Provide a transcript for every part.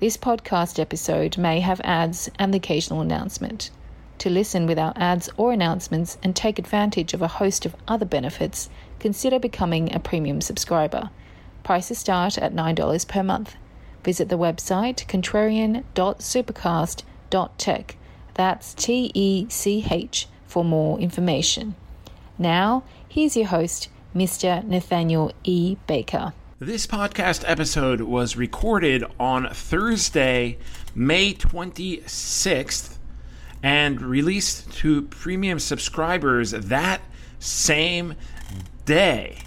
This podcast episode may have ads and the occasional announcement. To listen without ads or announcements and take advantage of a host of other benefits, consider becoming a premium subscriber. Prices start at $9 per month. Visit the website contrarian.supercast.tech. That's T E C H for more information. Now, here's your host, Mr. Nathaniel E. Baker. This podcast episode was recorded on Thursday, May 26th, and released to premium subscribers that same day.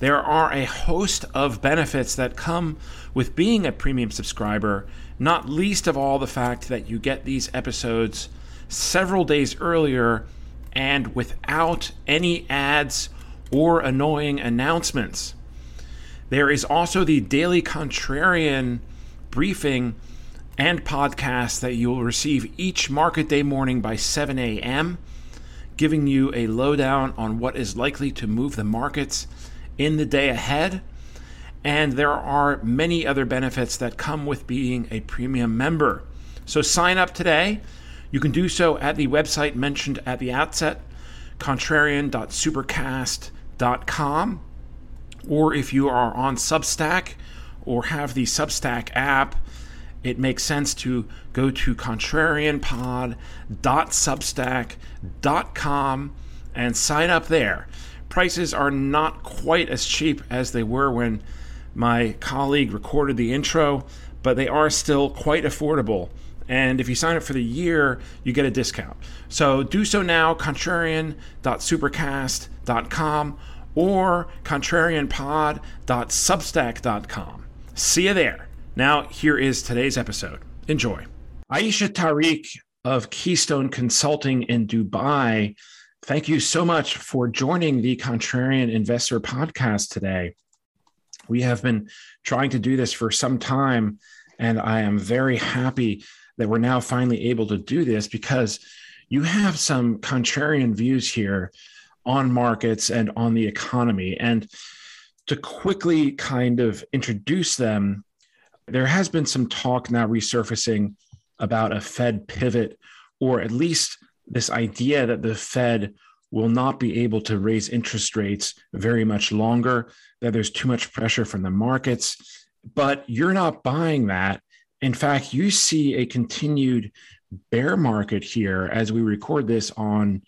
There are a host of benefits that come with being a premium subscriber, not least of all the fact that you get these episodes several days earlier and without any ads or annoying announcements. There is also the Daily Contrarian briefing and podcast that you will receive each market day morning by 7 a.m., giving you a lowdown on what is likely to move the markets in the day ahead. And there are many other benefits that come with being a premium member. So sign up today. You can do so at the website mentioned at the outset, contrarian.supercast.com or if you are on Substack or have the Substack app, it makes sense to go to contrarianpod.substack.com and sign up there. Prices are not quite as cheap as they were when my colleague recorded the intro, but they are still quite affordable. And if you sign up for the year, you get a discount. So do so now, contrarian.supercast.com or contrarianpod.substack.com. See you there. Now, here is today's episode. Enjoy. Ayesha Tariq of Keystone Consulting in Dubai, thank you so much for joining the Contrarian Investor podcast today. We have been trying to do this for some time, and I am very happy that we're now finally able to do this because you have some contrarian views here on markets and on the economy. And to quickly kind of introduce them, there has been some talk now resurfacing about a Fed pivot, or at least this idea that the Fed will not be able to raise interest rates very much longer, that there's too much pressure from the markets. But you're not buying that. In fact, you see a continued bear market here as we record this on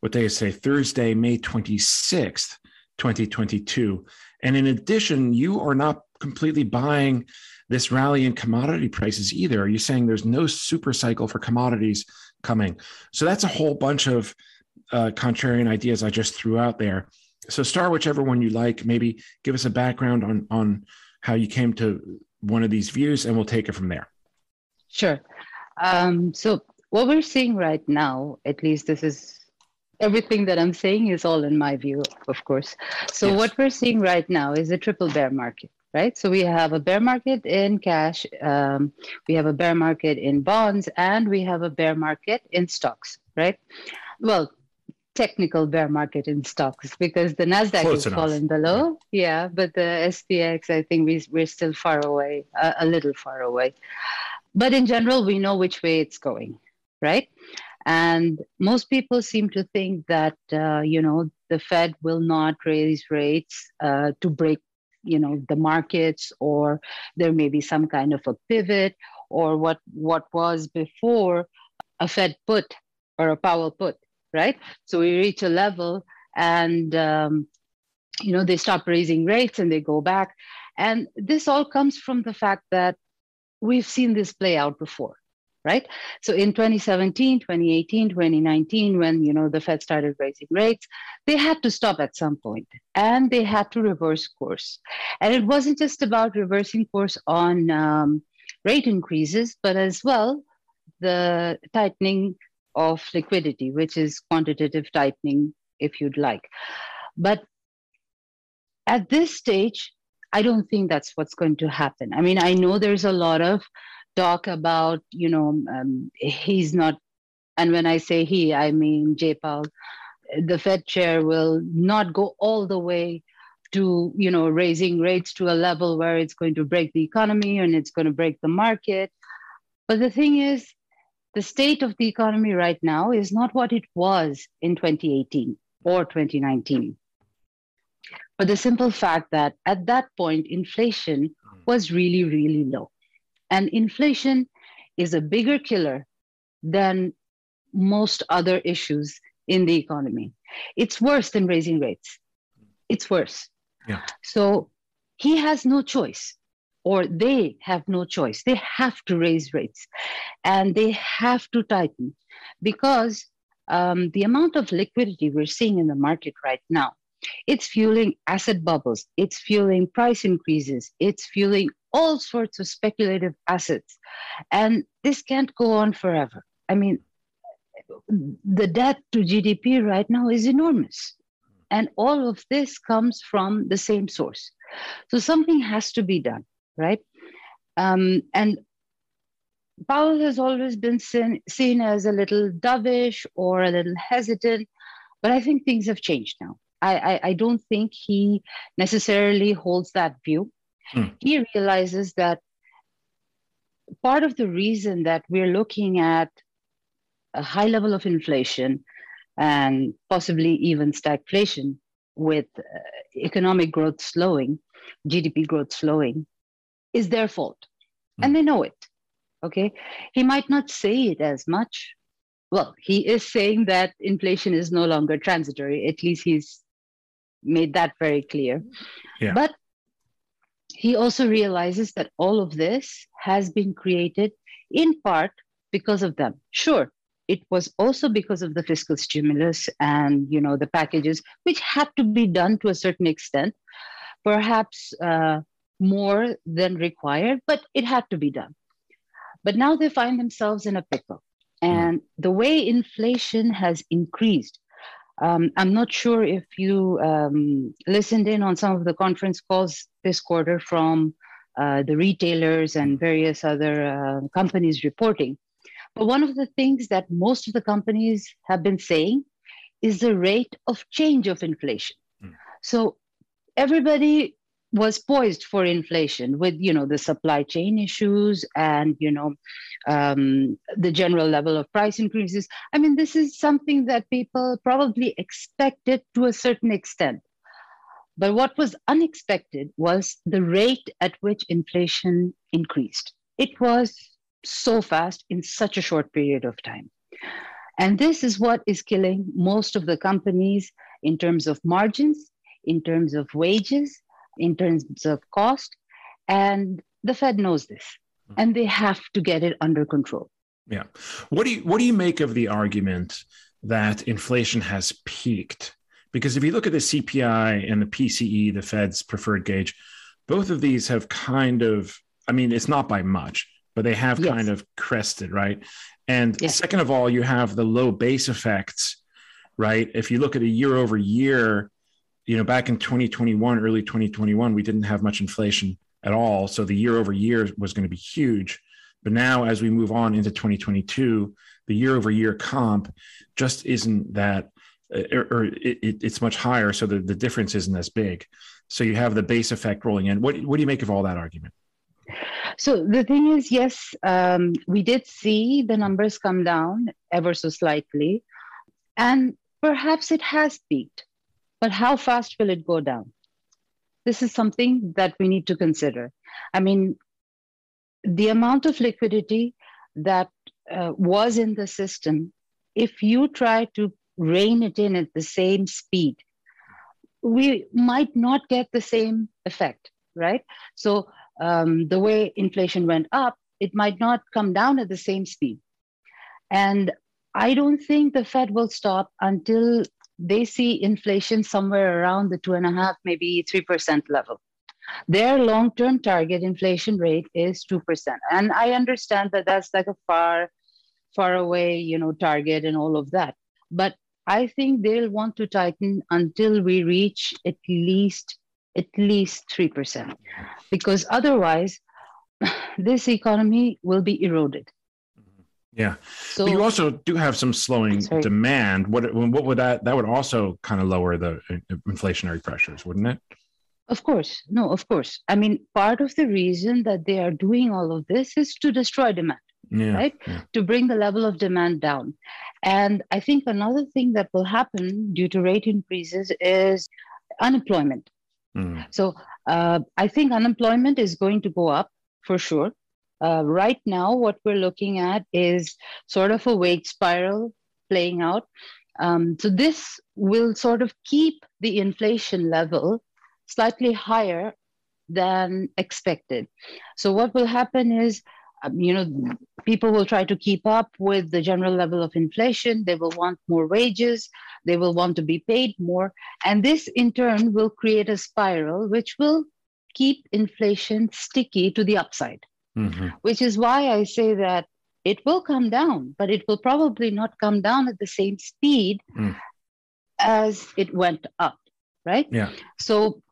what they say Thursday, May 26th, 2022. And in addition, you are not completely buying this rally in commodity prices either. Are you saying there's no super cycle for commodities coming? So that's a whole bunch of uh, contrarian ideas I just threw out there. So start whichever one you like. Maybe give us a background on on how you came to one of these views, and we'll take it from there. Sure. Um, so what we're seeing right now, at least this is everything that I'm saying is all in my view, of course. So yes. what we're seeing right now is a triple bear market, right? So we have a bear market in cash, um, we have a bear market in bonds, and we have a bear market in stocks, right? Well, technical bear market in stocks because the Nasdaq Close is enough. fallen below, yeah, but the SPX, I think we, we're still far away, uh, a little far away. But in general, we know which way it's going, right? And most people seem to think that, uh, you know, the Fed will not raise rates uh, to break you know the markets or there may be some kind of a pivot or what what was before a fed put or a powell put right? So we reach a level and um, you know they stop raising rates and they go back. And this all comes from the fact that we've seen this play out before right? So in 2017 2018 2019 when you know the fed started raising rates they had to stop at some point and they had to reverse course. And it wasn't just about reversing course on um, rate increases but as well the tightening of liquidity which is quantitative tightening if you'd like. But at this stage I don't think that's what's going to happen. I mean, I know there's a lot of talk about, you know, um, he's not, and when I say he, I mean Jay Powell, the Fed chair will not go all the way to, you know, raising rates to a level where it's going to break the economy and it's going to break the market. But the thing is, the state of the economy right now is not what it was in 2018 or 2019 for the simple fact that at that point, inflation hmm. was really, really low. And inflation is a bigger killer than most other issues in the economy. It's worse than raising rates. It's worse. Yeah. So he has no choice, or they have no choice. They have to raise rates and they have to tighten because um, the amount of liquidity we're seeing in the market right now it's fueling asset bubbles, it's fueling price increases, it's fueling all sorts of speculative assets. And this can't go on forever. I mean, the debt to GDP right now is enormous. And all of this comes from the same source. So something has to be done, right? Um, and Powell has always been seen, seen as a little dovish or a little hesitant, but I think things have changed now. I, I, I don't think he necessarily holds that view. Hmm. He realizes that part of the reason that we're looking at a high level of inflation and possibly even stagflation with uh, economic growth slowing, GDP growth slowing, is their fault. Hmm. And they know it. Okay. He might not say it as much. Well, he is saying that inflation is no longer transitory. At least he's made that very clear. Yeah. But he also realizes that all of this has been created in part because of them. Sure, it was also because of the fiscal stimulus and you know the packages, which had to be done to a certain extent, perhaps uh, more than required, but it had to be done. But now they find themselves in a pickle. And the way inflation has increased um, I'm not sure if you um, listened in on some of the conference calls this quarter from uh, the retailers and various other uh, companies reporting. But one of the things that most of the companies have been saying is the rate of change of inflation. Mm. So everybody was poised for inflation with you know the supply chain issues and you know um, the general level of price increases. I mean this is something that people probably expected to a certain extent. But what was unexpected was the rate at which inflation increased. It was so fast in such a short period of time. And this is what is killing most of the companies in terms of margins in terms of wages in terms of cost. And the Fed knows this, hmm. and they have to get it under control. Yeah. What do you what do you make of the argument that inflation has peaked? Because if you look at the CPI and the PCE, the Fed's preferred gauge, both of these have kind of, I mean, it's not by much, but they have yes. kind of crested, right? And yes. second of all, you have the low base effects, right? If you look at a year over year, you know, back in 2021, early 2021, we didn't have much inflation at all. So the year over year was going to be huge. But now, as we move on into 2022, the year over year comp just isn't that, or, or it, it's much higher. So the, the difference isn't as big. So you have the base effect rolling in. What, what do you make of all that argument? So the thing is, yes, um, we did see the numbers come down ever so slightly, and perhaps it has peaked but how fast will it go down? this is something that we need to consider. I mean, the amount of liquidity that uh, was in the system, if you try to rein it in at the same speed, we might not get the same effect, right? So um, the way inflation went up, it might not come down at the same speed. And I don't think the Fed will stop until they see inflation somewhere around the two and a half, maybe 3% level. Their long term target inflation rate is 2%. And I understand that that's like a far, far away, you know, target and all of that. But I think they'll want to tighten until we reach at least at least 3% because otherwise this economy will be eroded yeah. So but you also do have some slowing demand. What what would that that would also kind of lower the uh, inflationary pressures, wouldn't it? Of course. No, of course. I mean, part of the reason that they are doing all of this is to destroy demand. Yeah, right? Yeah. To bring the level of demand down. And I think another thing that will happen due to rate increases is unemployment. Mm. So uh, I think unemployment is going to go up for sure. Uh, right now, what we're looking at is sort of a wage spiral playing out. Um, so this will sort of keep the inflation level slightly higher than expected. So what will happen is, um, you know, people will try to keep up with the general level of inflation. They will want more wages. They will want to be paid more. And this in turn will create a spiral which will keep inflation sticky to the upside mm-hmm. which is why I say that it will come down, but it will probably not come down at the same speed mm. as it went up, right? Yeah. So,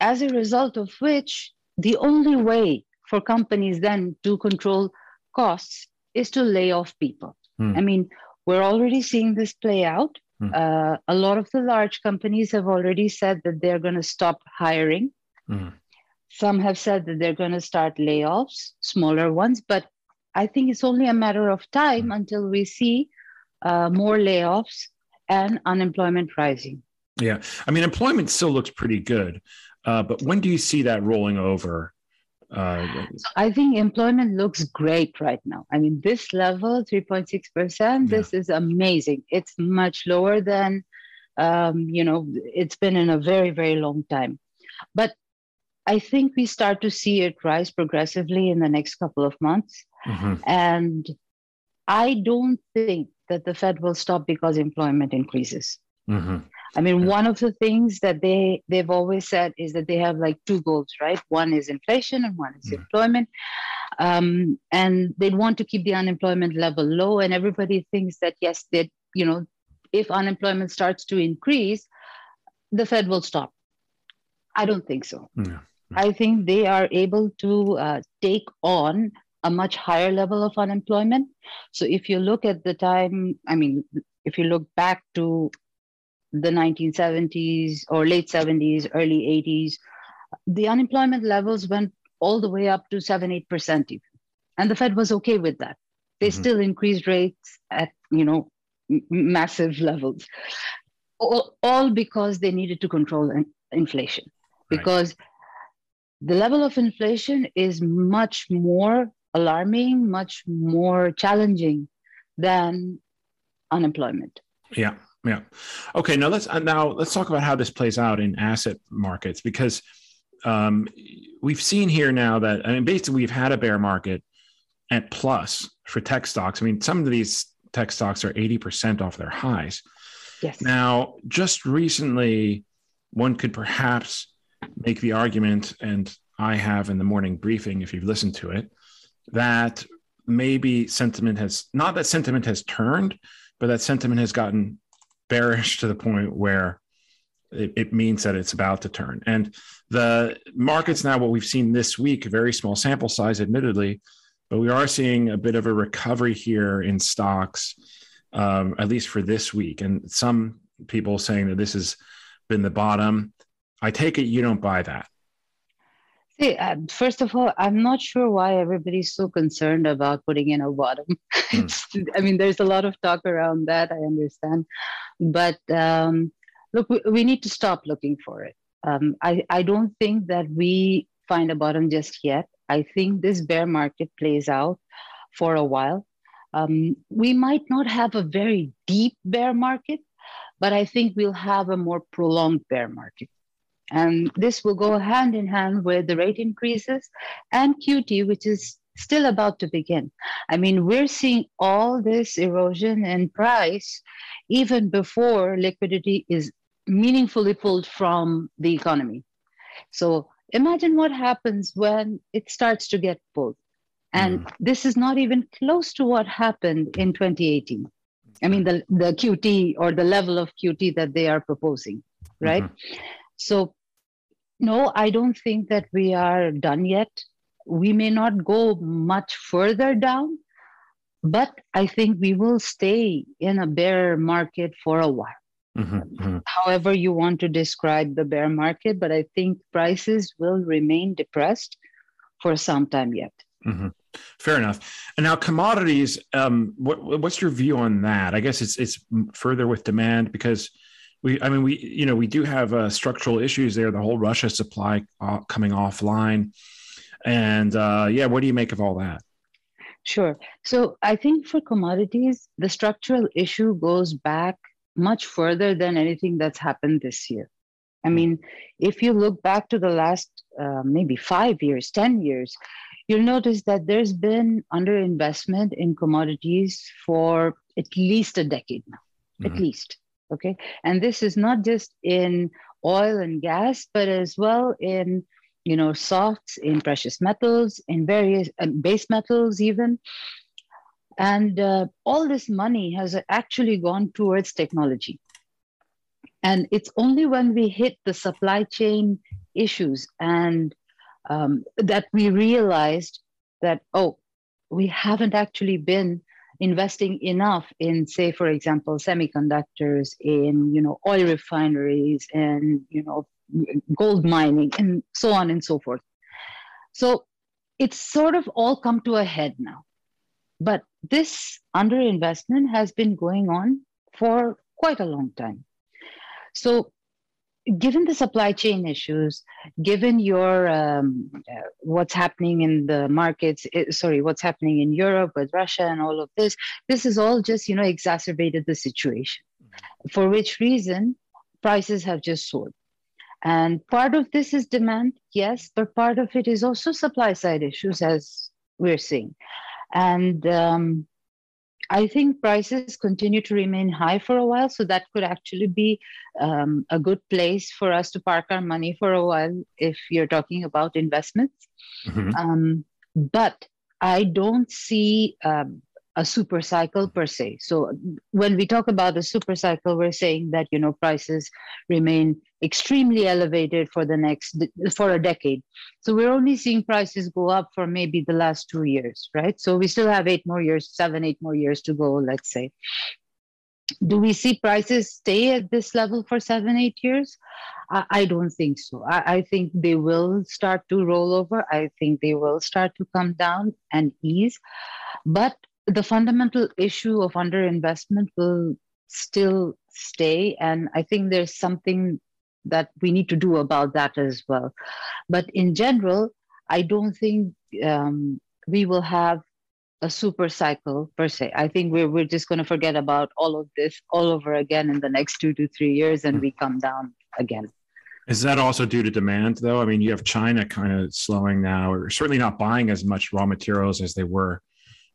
as a result of which, the only way for companies then to control costs is to lay off people. Mm. I mean, we're already seeing this play out. Mm. Uh, a lot of the large companies have already said that they're going to stop hiring. Mm. Some have said that they're going to start layoffs, smaller ones, but I think it's only a matter of time mm. until we see uh, more layoffs and unemployment rising. Yeah. I mean, employment still looks pretty good, uh, but when do you see that rolling over? Uh, I think employment looks great right now. I mean, this level, 3.6%, yeah. this is amazing. It's much lower than, um, you know, it's been in a very, very long time. But I think we start to see it rise progressively in the next couple of months. Mm-hmm. And I don't think that the Fed will stop because employment increases. Mm-hmm. I mean, yeah. one of the things that they they've always said is that they have like two goals, right? One is inflation and one is mm-hmm. employment, um, and they'd want to keep the unemployment level low. And everybody thinks that yes, that you know, if unemployment starts to increase, the Fed will stop. I don't think so. Yeah. I think they are able to uh, take on a much higher level of unemployment. So if you look at the time, I mean, if you look back to the 1970s or late 70s, early 80s, the unemployment levels went all the way up to 7 8% even. And the Fed was okay with that. They mm-hmm. still increased rates at, you know, m- massive levels, all, all, because they needed to control in- inflation. Because right the level of inflation is much more alarming, much more challenging than unemployment. Yeah, yeah. Okay, now let's uh, now let's talk about how this plays out in asset markets because um, we've seen here now that I mean basically we've had a bear market at plus for tech stocks. I mean some of these tech stocks are 80% off their highs. Yes. Now, just recently one could perhaps make the argument, and I have in the morning briefing, if you've listened to it, that maybe sentiment has not that sentiment has turned, but that sentiment has gotten bearish to the point where it, it, means that it's about to turn. And the markets now, what we've seen this week, very small sample size, admittedly, but we are seeing a bit of a recovery here in stocks, um, at least for this week. And some people saying that this has been the bottom. I take it you don't buy that. See, uh, first of all, I'm not sure why everybody's so concerned about putting in a bottom. Mm. I mean, there's a lot of talk around that. I understand, but um, look, we, we, need to stop looking for it. Um, I, I don't think that we find a bottom just yet. I think this bear market plays out for a while. Um, we might not have a very deep bear market, but I think we'll have a more prolonged bear market. And this will go hand in hand with the rate increases and QT, which is still about to begin. I mean, we're seeing all this erosion in price even before liquidity is meaningfully pulled from the economy. So imagine what happens when it starts to get pulled. And mm. this is not even close to what happened in 2018. I mean, the, the QT or the level of QT that they are proposing, right? Mm-hmm. So, no, I don't think that we are done yet. We may not go much further down, but I think we will stay in a bear market for a while. Mm-hmm, mm-hmm. However, you want to describe the bear market, but I think prices will remain depressed for some time yet. Mm-hmm. Fair enough. And now commodities. Um, what, what's your view on that? I guess it's it's further with demand because we. I mean, we you know we do have uh, structural issues there. The whole Russia supply uh, coming offline, and uh, yeah, what do you make of all that? Sure. So I think for commodities, the structural issue goes back much further than anything that's happened this year. I mean, if you look back to the last uh, maybe five years, 10 years, you'll notice that there's been underinvestment in commodities for at least a decade now, mm-hmm. at least. Okay. And this is not just in oil and gas, but as well in you know softs in precious metals in various uh, base metals even and uh, all this money has actually gone towards technology. And it's only when we hit the supply chain issues and um, that we realized that, oh, we haven't actually been investing enough in, say, for example, semiconductors, in, you know, oil refineries and, you know, gold mining and so on and so forth. So it's sort of all come to a head now. But this underinvestment has been going on for quite a long time. So, given the supply chain issues, given your um, uh, what's happening in the markets, sorry, what's happening in Europe with Russia and all of this, this is all just you know exacerbated the situation. For which reason, prices have just soared. And part of this is demand, yes, but part of it is also supply side issues, as we're seeing. And um, I think prices continue to remain high for a while. So that could actually be um, a good place for us to park our money for a while if you're talking about investments. Mm-hmm. Um, but I don't see um, a super cycle per se. So when we talk about a super cycle, we're saying that you know prices remain extremely elevated for the next for a decade. So we're only seeing prices go up for maybe the last two years, right? So we still have eight more years, seven, eight more years to go, let's say. Do we see prices stay at this level for seven, eight years? I, I don't think so. I, I think they will start to roll over. I think they will start to come down and ease. But the fundamental issue of underinvestment will still stay. And I think there's something that we need to do about that as well. But in general, I don't think um, we will have a super cycle per se. I think we're, we're just going to forget about all of this all over again in the next two to three years and we come down again. Is that also due to demand, though? I mean, you have China kind of slowing now, or certainly not buying as much raw materials as they were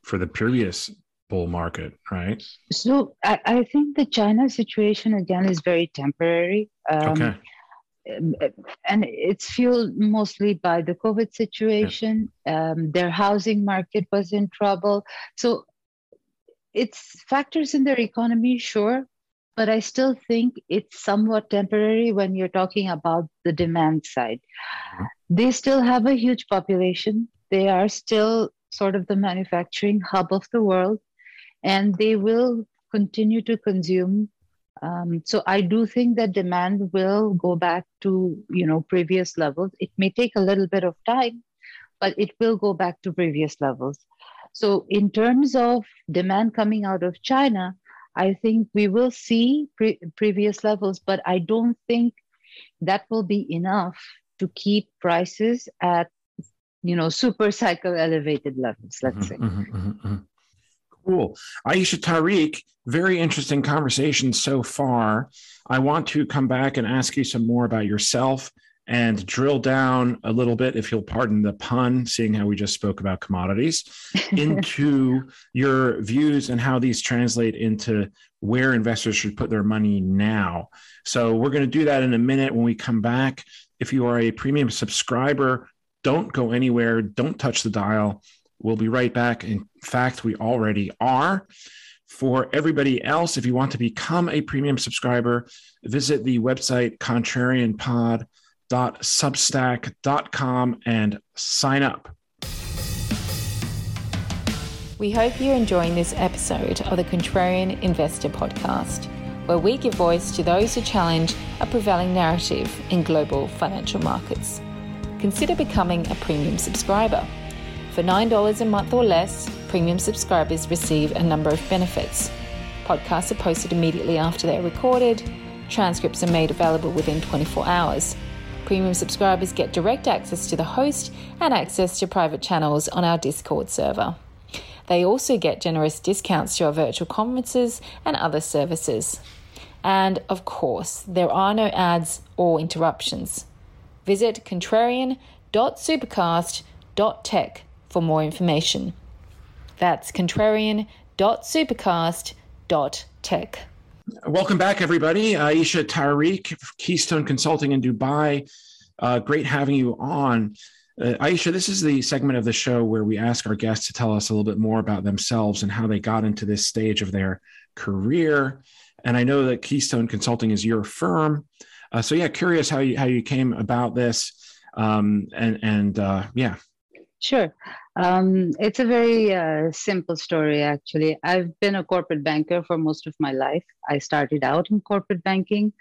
for the previous bull market, right? So I, I think the China situation again is very temporary. Um, okay. And it's fueled mostly by the COVID situation. Yeah. Um, their housing market was in trouble. So it's factors in their economy, sure, but I still think it's somewhat temporary when you're talking about the demand side. Mm-hmm. They still have a huge population. They are still sort of the manufacturing hub of the world, and they will continue to consume. Um, so I do think that demand will go back to you know previous levels. It may take a little bit of time, but it will go back to previous levels. So in terms of demand coming out of China, I think we will see pre- previous levels, but I don't think that will be enough to keep prices at you know super cycle elevated levels let's mm-hmm, say mm-hmm, mm-hmm, cool Ayesha tariq very interesting conversation so far i want to come back and ask you some more about yourself and drill down a little bit, if you'll pardon the pun, seeing how we just spoke about commodities, into your views and how these translate into where investors should put their money now. So, we're going to do that in a minute when we come back. If you are a premium subscriber, don't go anywhere, don't touch the dial. We'll be right back. In fact, we already are. For everybody else, if you want to become a premium subscriber, visit the website contrarianpod.substack.com and sign up. We hope you're enjoying this episode of the Contrarian Investor Podcast, where we give voice to those who challenge a prevailing narrative in global financial markets. Consider becoming a premium subscriber. For $9 a month or less, premium subscribers receive a number of benefits. Podcasts are posted immediately after they're recorded, transcripts are made available within 24 hours Premium subscribers get direct access to the host and access to private channels on our Discord server. They also get generous discounts to our virtual conferences and other services. And of course, there are no ads or interruptions. Visit contrarian.supercast.tech for more information. That's contrarian.supercast.tech. Welcome back, everybody. Ayesha Tariq, Keystone Consulting in Dubai. Uh, great having you on. Uh, Ayesha, this is the segment of the show where we ask our guests to tell us a little bit more about themselves and how they got into this stage of their career. And I know that Keystone Consulting is your firm. Uh, so yeah, curious how you how you came about this, um, and and uh, yeah. Sure. Um, it's a very uh, simple story, actually. I've been a corporate banker for most of my life. I started out in corporate banking,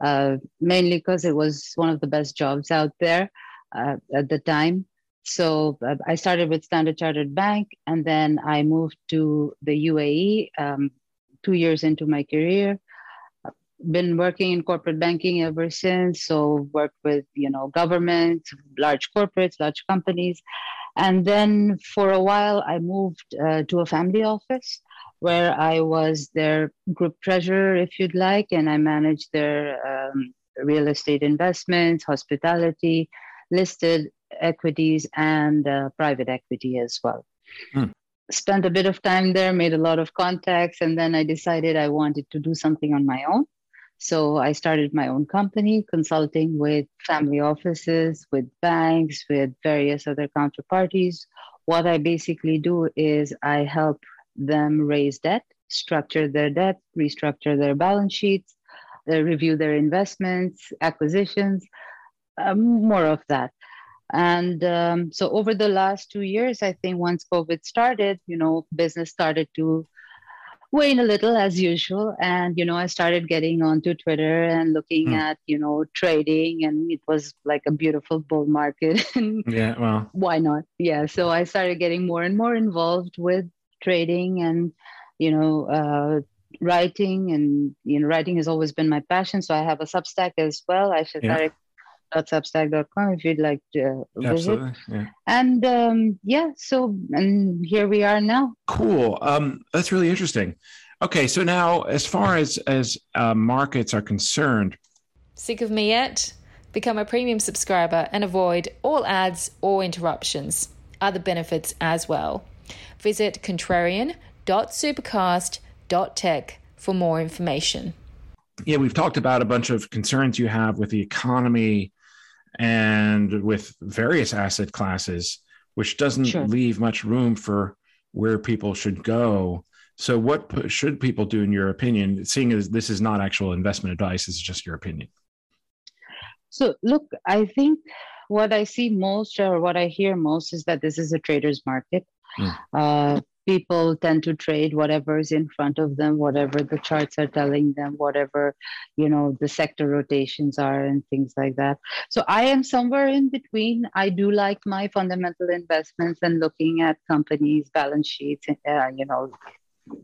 uh, mainly because it was one of the best jobs out there uh, at the time. So uh, I started with Standard Chartered Bank, and then I moved to the UAE um, two years into my career. Been working in corporate banking ever since. So worked with you know governments, large corporates, large companies, and then for a while, I moved uh, to a family office where I was their group treasurer, if you'd like, and I managed their um, real estate investments, hospitality, listed equities, and uh, private equity as well. Hmm. Spent a bit of time there, made a lot of contacts, and then I decided I wanted to do something on my own. So I started my own company consulting with family offices, with banks, with various other counterparties. What I basically do is I help them raise debt, structure their debt, restructure their balance sheets, uh, review their investments, acquisitions, um, more of that. And um, so over the last two years, I think once COVID started, you know, business started to wane a little as usual and you know i started getting onto twitter and looking mm. at you know trading and it was like a beautiful bull market. Yeah well. why not? Yeah so i started getting more and more involved with trading and you know uh, writing and you know writing has always been my passion so i have a substack as well. I should yeah substack.com if you'd like to visit. Yeah. And um, yeah, so and here we are now. Cool. Um, that's really interesting. Okay, so now as far as as uh, markets are concerned, sick of me yet? Become a premium subscriber and avoid all ads or interruptions. Other benefits as well. Visit contrarian.supercast.tech for more information. Yeah, we've talked about a bunch of concerns you have with the economy and with various asset classes, which doesn't sure. leave much room for where people should go. So, what should people do, in your opinion, seeing as this is not actual investment advice, this is just your opinion? So, look, I think what I see most or what I hear most is that this is a trader's market. Mm. Uh, people tend to trade whatever is in front of them whatever the charts are telling them whatever you know the sector rotations are and things like that. So i am somewhere in between. I do like my fundamental investments and looking at companies balance sheets uh, you know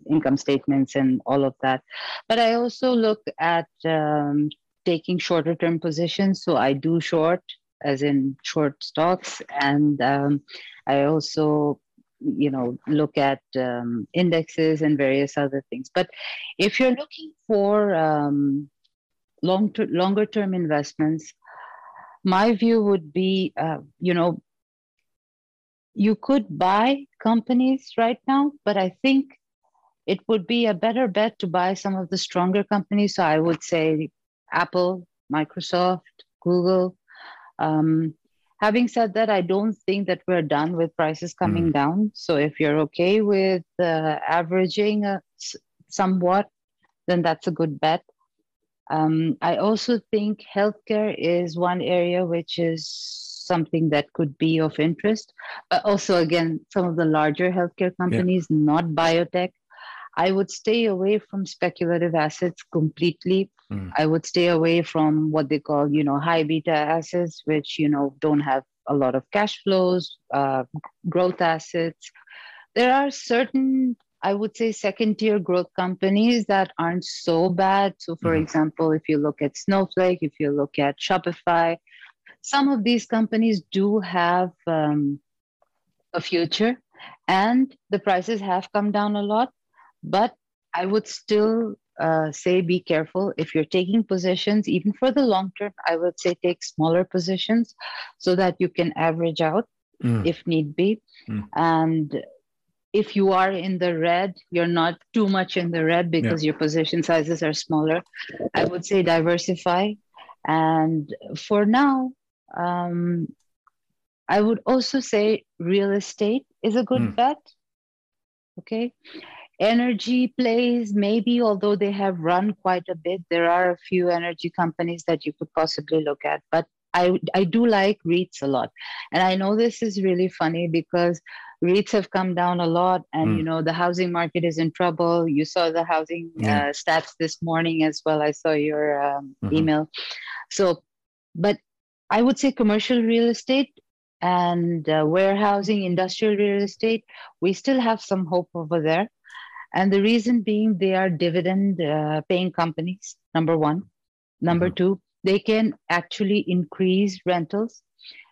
income statements and all of that. But i also look at um, taking shorter term positions. So I do short, as in short stocks, and um, I also you know look at um, indexes and various other things. But if you're looking for um, long ter- longer term investments my view would be uh, you know you could buy companies right now but i think it would be a better bet to buy some of the stronger companies. So i would say apple microsoft google um, having said that, I don't think that we're done with prices coming mm. down. So if you're okay with uh, averaging uh, somewhat, then that's a good bet. Um, I also think healthcare is one area which is something that could be of interest. But also, again, some of the larger healthcare companies, yeah. not biotech. I would stay away from speculative assets completely. Mm. I would stay away from what they call, you know, high beta assets, which, you know, don't have a lot of cash flows, uh, growth assets. There are certain, I would say, second tier growth companies that aren't so bad. So, for mm. example, if you look at Snowflake, if you look at Shopify, some of these companies do have um, a future and the prices have come down a lot but I would still uh, say be careful if you're taking positions, even for the long term. I would say take smaller positions so that you can average out mm. if need be. Mm. And if you are in the red, you're not too much in the red because yeah. your position sizes are smaller. I would say diversify. And for now, um, I would also say real estate is a good mm. bet. Okay energy plays maybe although they have run quite a bit there are a few energy companies that you could possibly look at but i i do like reits a lot and i know this is really funny because reits have come down a lot and mm. you know the housing market is in trouble you saw the housing yeah. uh, stats this morning as well i saw your um, mm-hmm. email so but i would say commercial real estate and uh, warehousing industrial real estate we still have some hope over there and the reason being they are dividend uh, paying companies, number one. Number mm-hmm. two, they can actually increase rentals.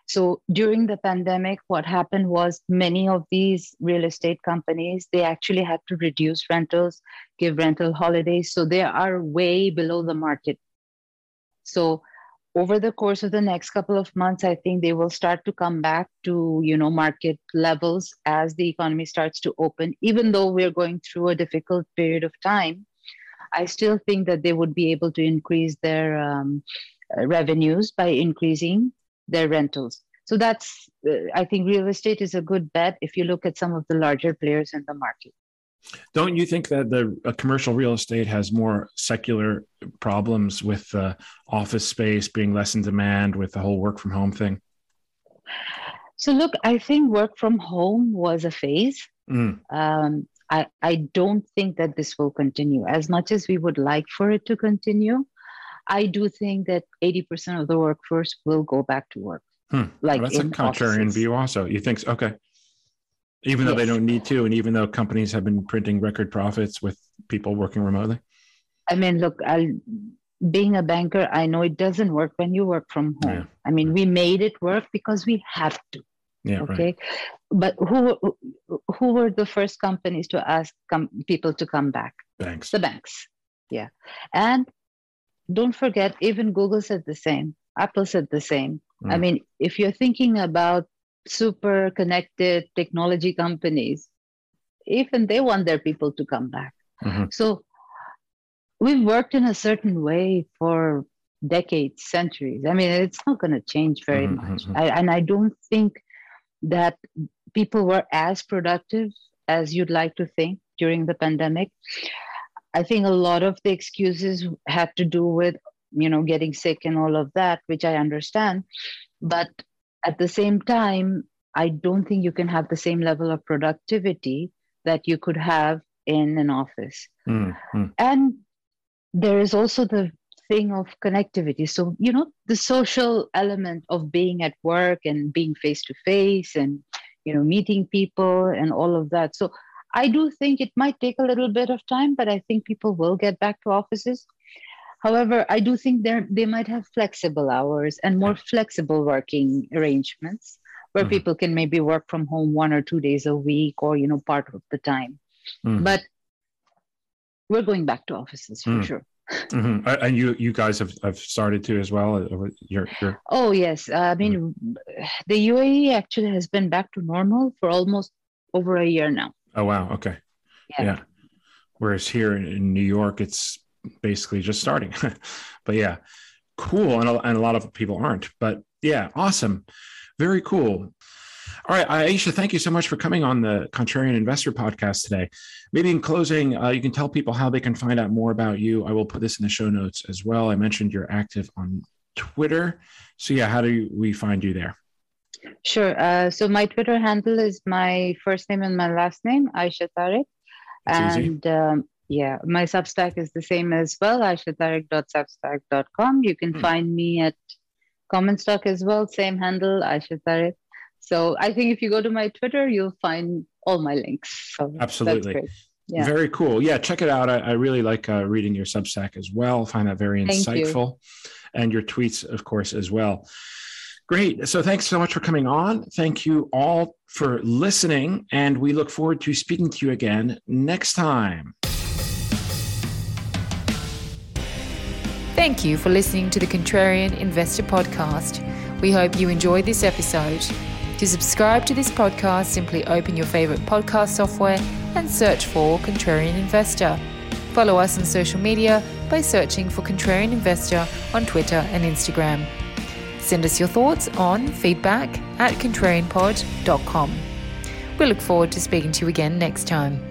So during the pandemic, what happened was many of these real estate companies, they actually had to reduce rentals, give rental holidays. So they are way below the market. So over the course of the next couple of months i think they will start to come back to you know market levels as the economy starts to open. Even though we're going through a difficult period of time i still think that they would be able to increase their um, uh, revenues by increasing their rentals. So that's uh, i think real estate is a good bet if you look at some of the larger players in the market don't you think that the uh, commercial real estate has more secular problems with uh, office space being less in demand with the whole work from home thing? So, look, I think work from home was a phase. Mm. Um, I, I don't think that this will continue as much as we would like for it to continue. I do think that 80% of the workforce will go back to work. Hmm. Like well, that's a contrarian offices. view, also. You think? Okay even though yes. they don't need to and even though companies have been printing record profits with people working remotely? I mean look I'll, being a banker i know it doesn't work when you work from home. Yeah. i mean we made it work because we have to. Yeah, okay? Right. but who who were the first companies to ask com- people to come back? Banks. The banks. Yeah. And don't forget even google said the same. Apple said the same. Mm. i mean if you're thinking about super connected technology companies, even they want their people to come back. Mm-hmm. So we've worked in a certain way for decades, centuries. I mean, it's not going to change very mm-hmm. much. Mm-hmm. I, and I don't think that people were as productive as you'd like to think during the pandemic. I think a lot of the excuses had to do with, you know, getting sick and all of that, which I understand. But at the same time, I don't think you can have the same level of productivity that you could have in an office. Mm-hmm. And there is also the thing of connectivity. So, you know, the social element of being at work and being face to face and, you know, meeting people and all of that. So, I do think it might take a little bit of time, but I think people will get back to offices. However, I do think they they might have flexible hours and more flexible working arrangements where mm-hmm. people can maybe work from home one or two days a week or you know part of the time. Mm-hmm. But we're going back to offices for mm. sure. Mm-hmm. And you you guys have, have started to as well. You're, you're... Oh yes, I mean mm-hmm. the UAE actually has been back to normal for almost over a year now. Oh wow, okay, yeah. yeah. Whereas here in New York, it's basically just starting. but yeah, cool, and a, and a lot of people aren't. But yeah, awesome, very cool. All right, Ayesha, thank you so much for coming on the Contrarian Investor podcast today. Maybe in closing, uh, you can tell people how they can find out more about you. I will put this in the show notes as well. I mentioned you're active on Twitter. So, yeah, how do we find you there? Sure. Uh, so, my Twitter handle is my first name and my last name, Ayesha Tariq. and um, yeah, my Substack is the same as well, ayeshatariq.substack.com. You can hmm. find me at Common Stock as well, same handle, Ayesha Tariq. So I think if you go to my Twitter, you'll find all my links. So Absolutely. Yeah. Very cool. Yeah, check it out. I, I really like uh, reading your Substack as well. Find that very insightful, and your tweets, of course, as well. Great. So thanks so much for coming on. Thank you all for listening, and we look forward to speaking to you again next time. Thank you for listening to the Contrarian Investor Podcast. We hope you enjoyed this episode. To subscribe to this podcast, simply open your favorite podcast software and search for Contrarian Investor. Follow us on social media by searching for Contrarian Investor on Twitter and Instagram. Send us your thoughts on feedback at contrarianpod.com. We look forward to speaking to you again next time.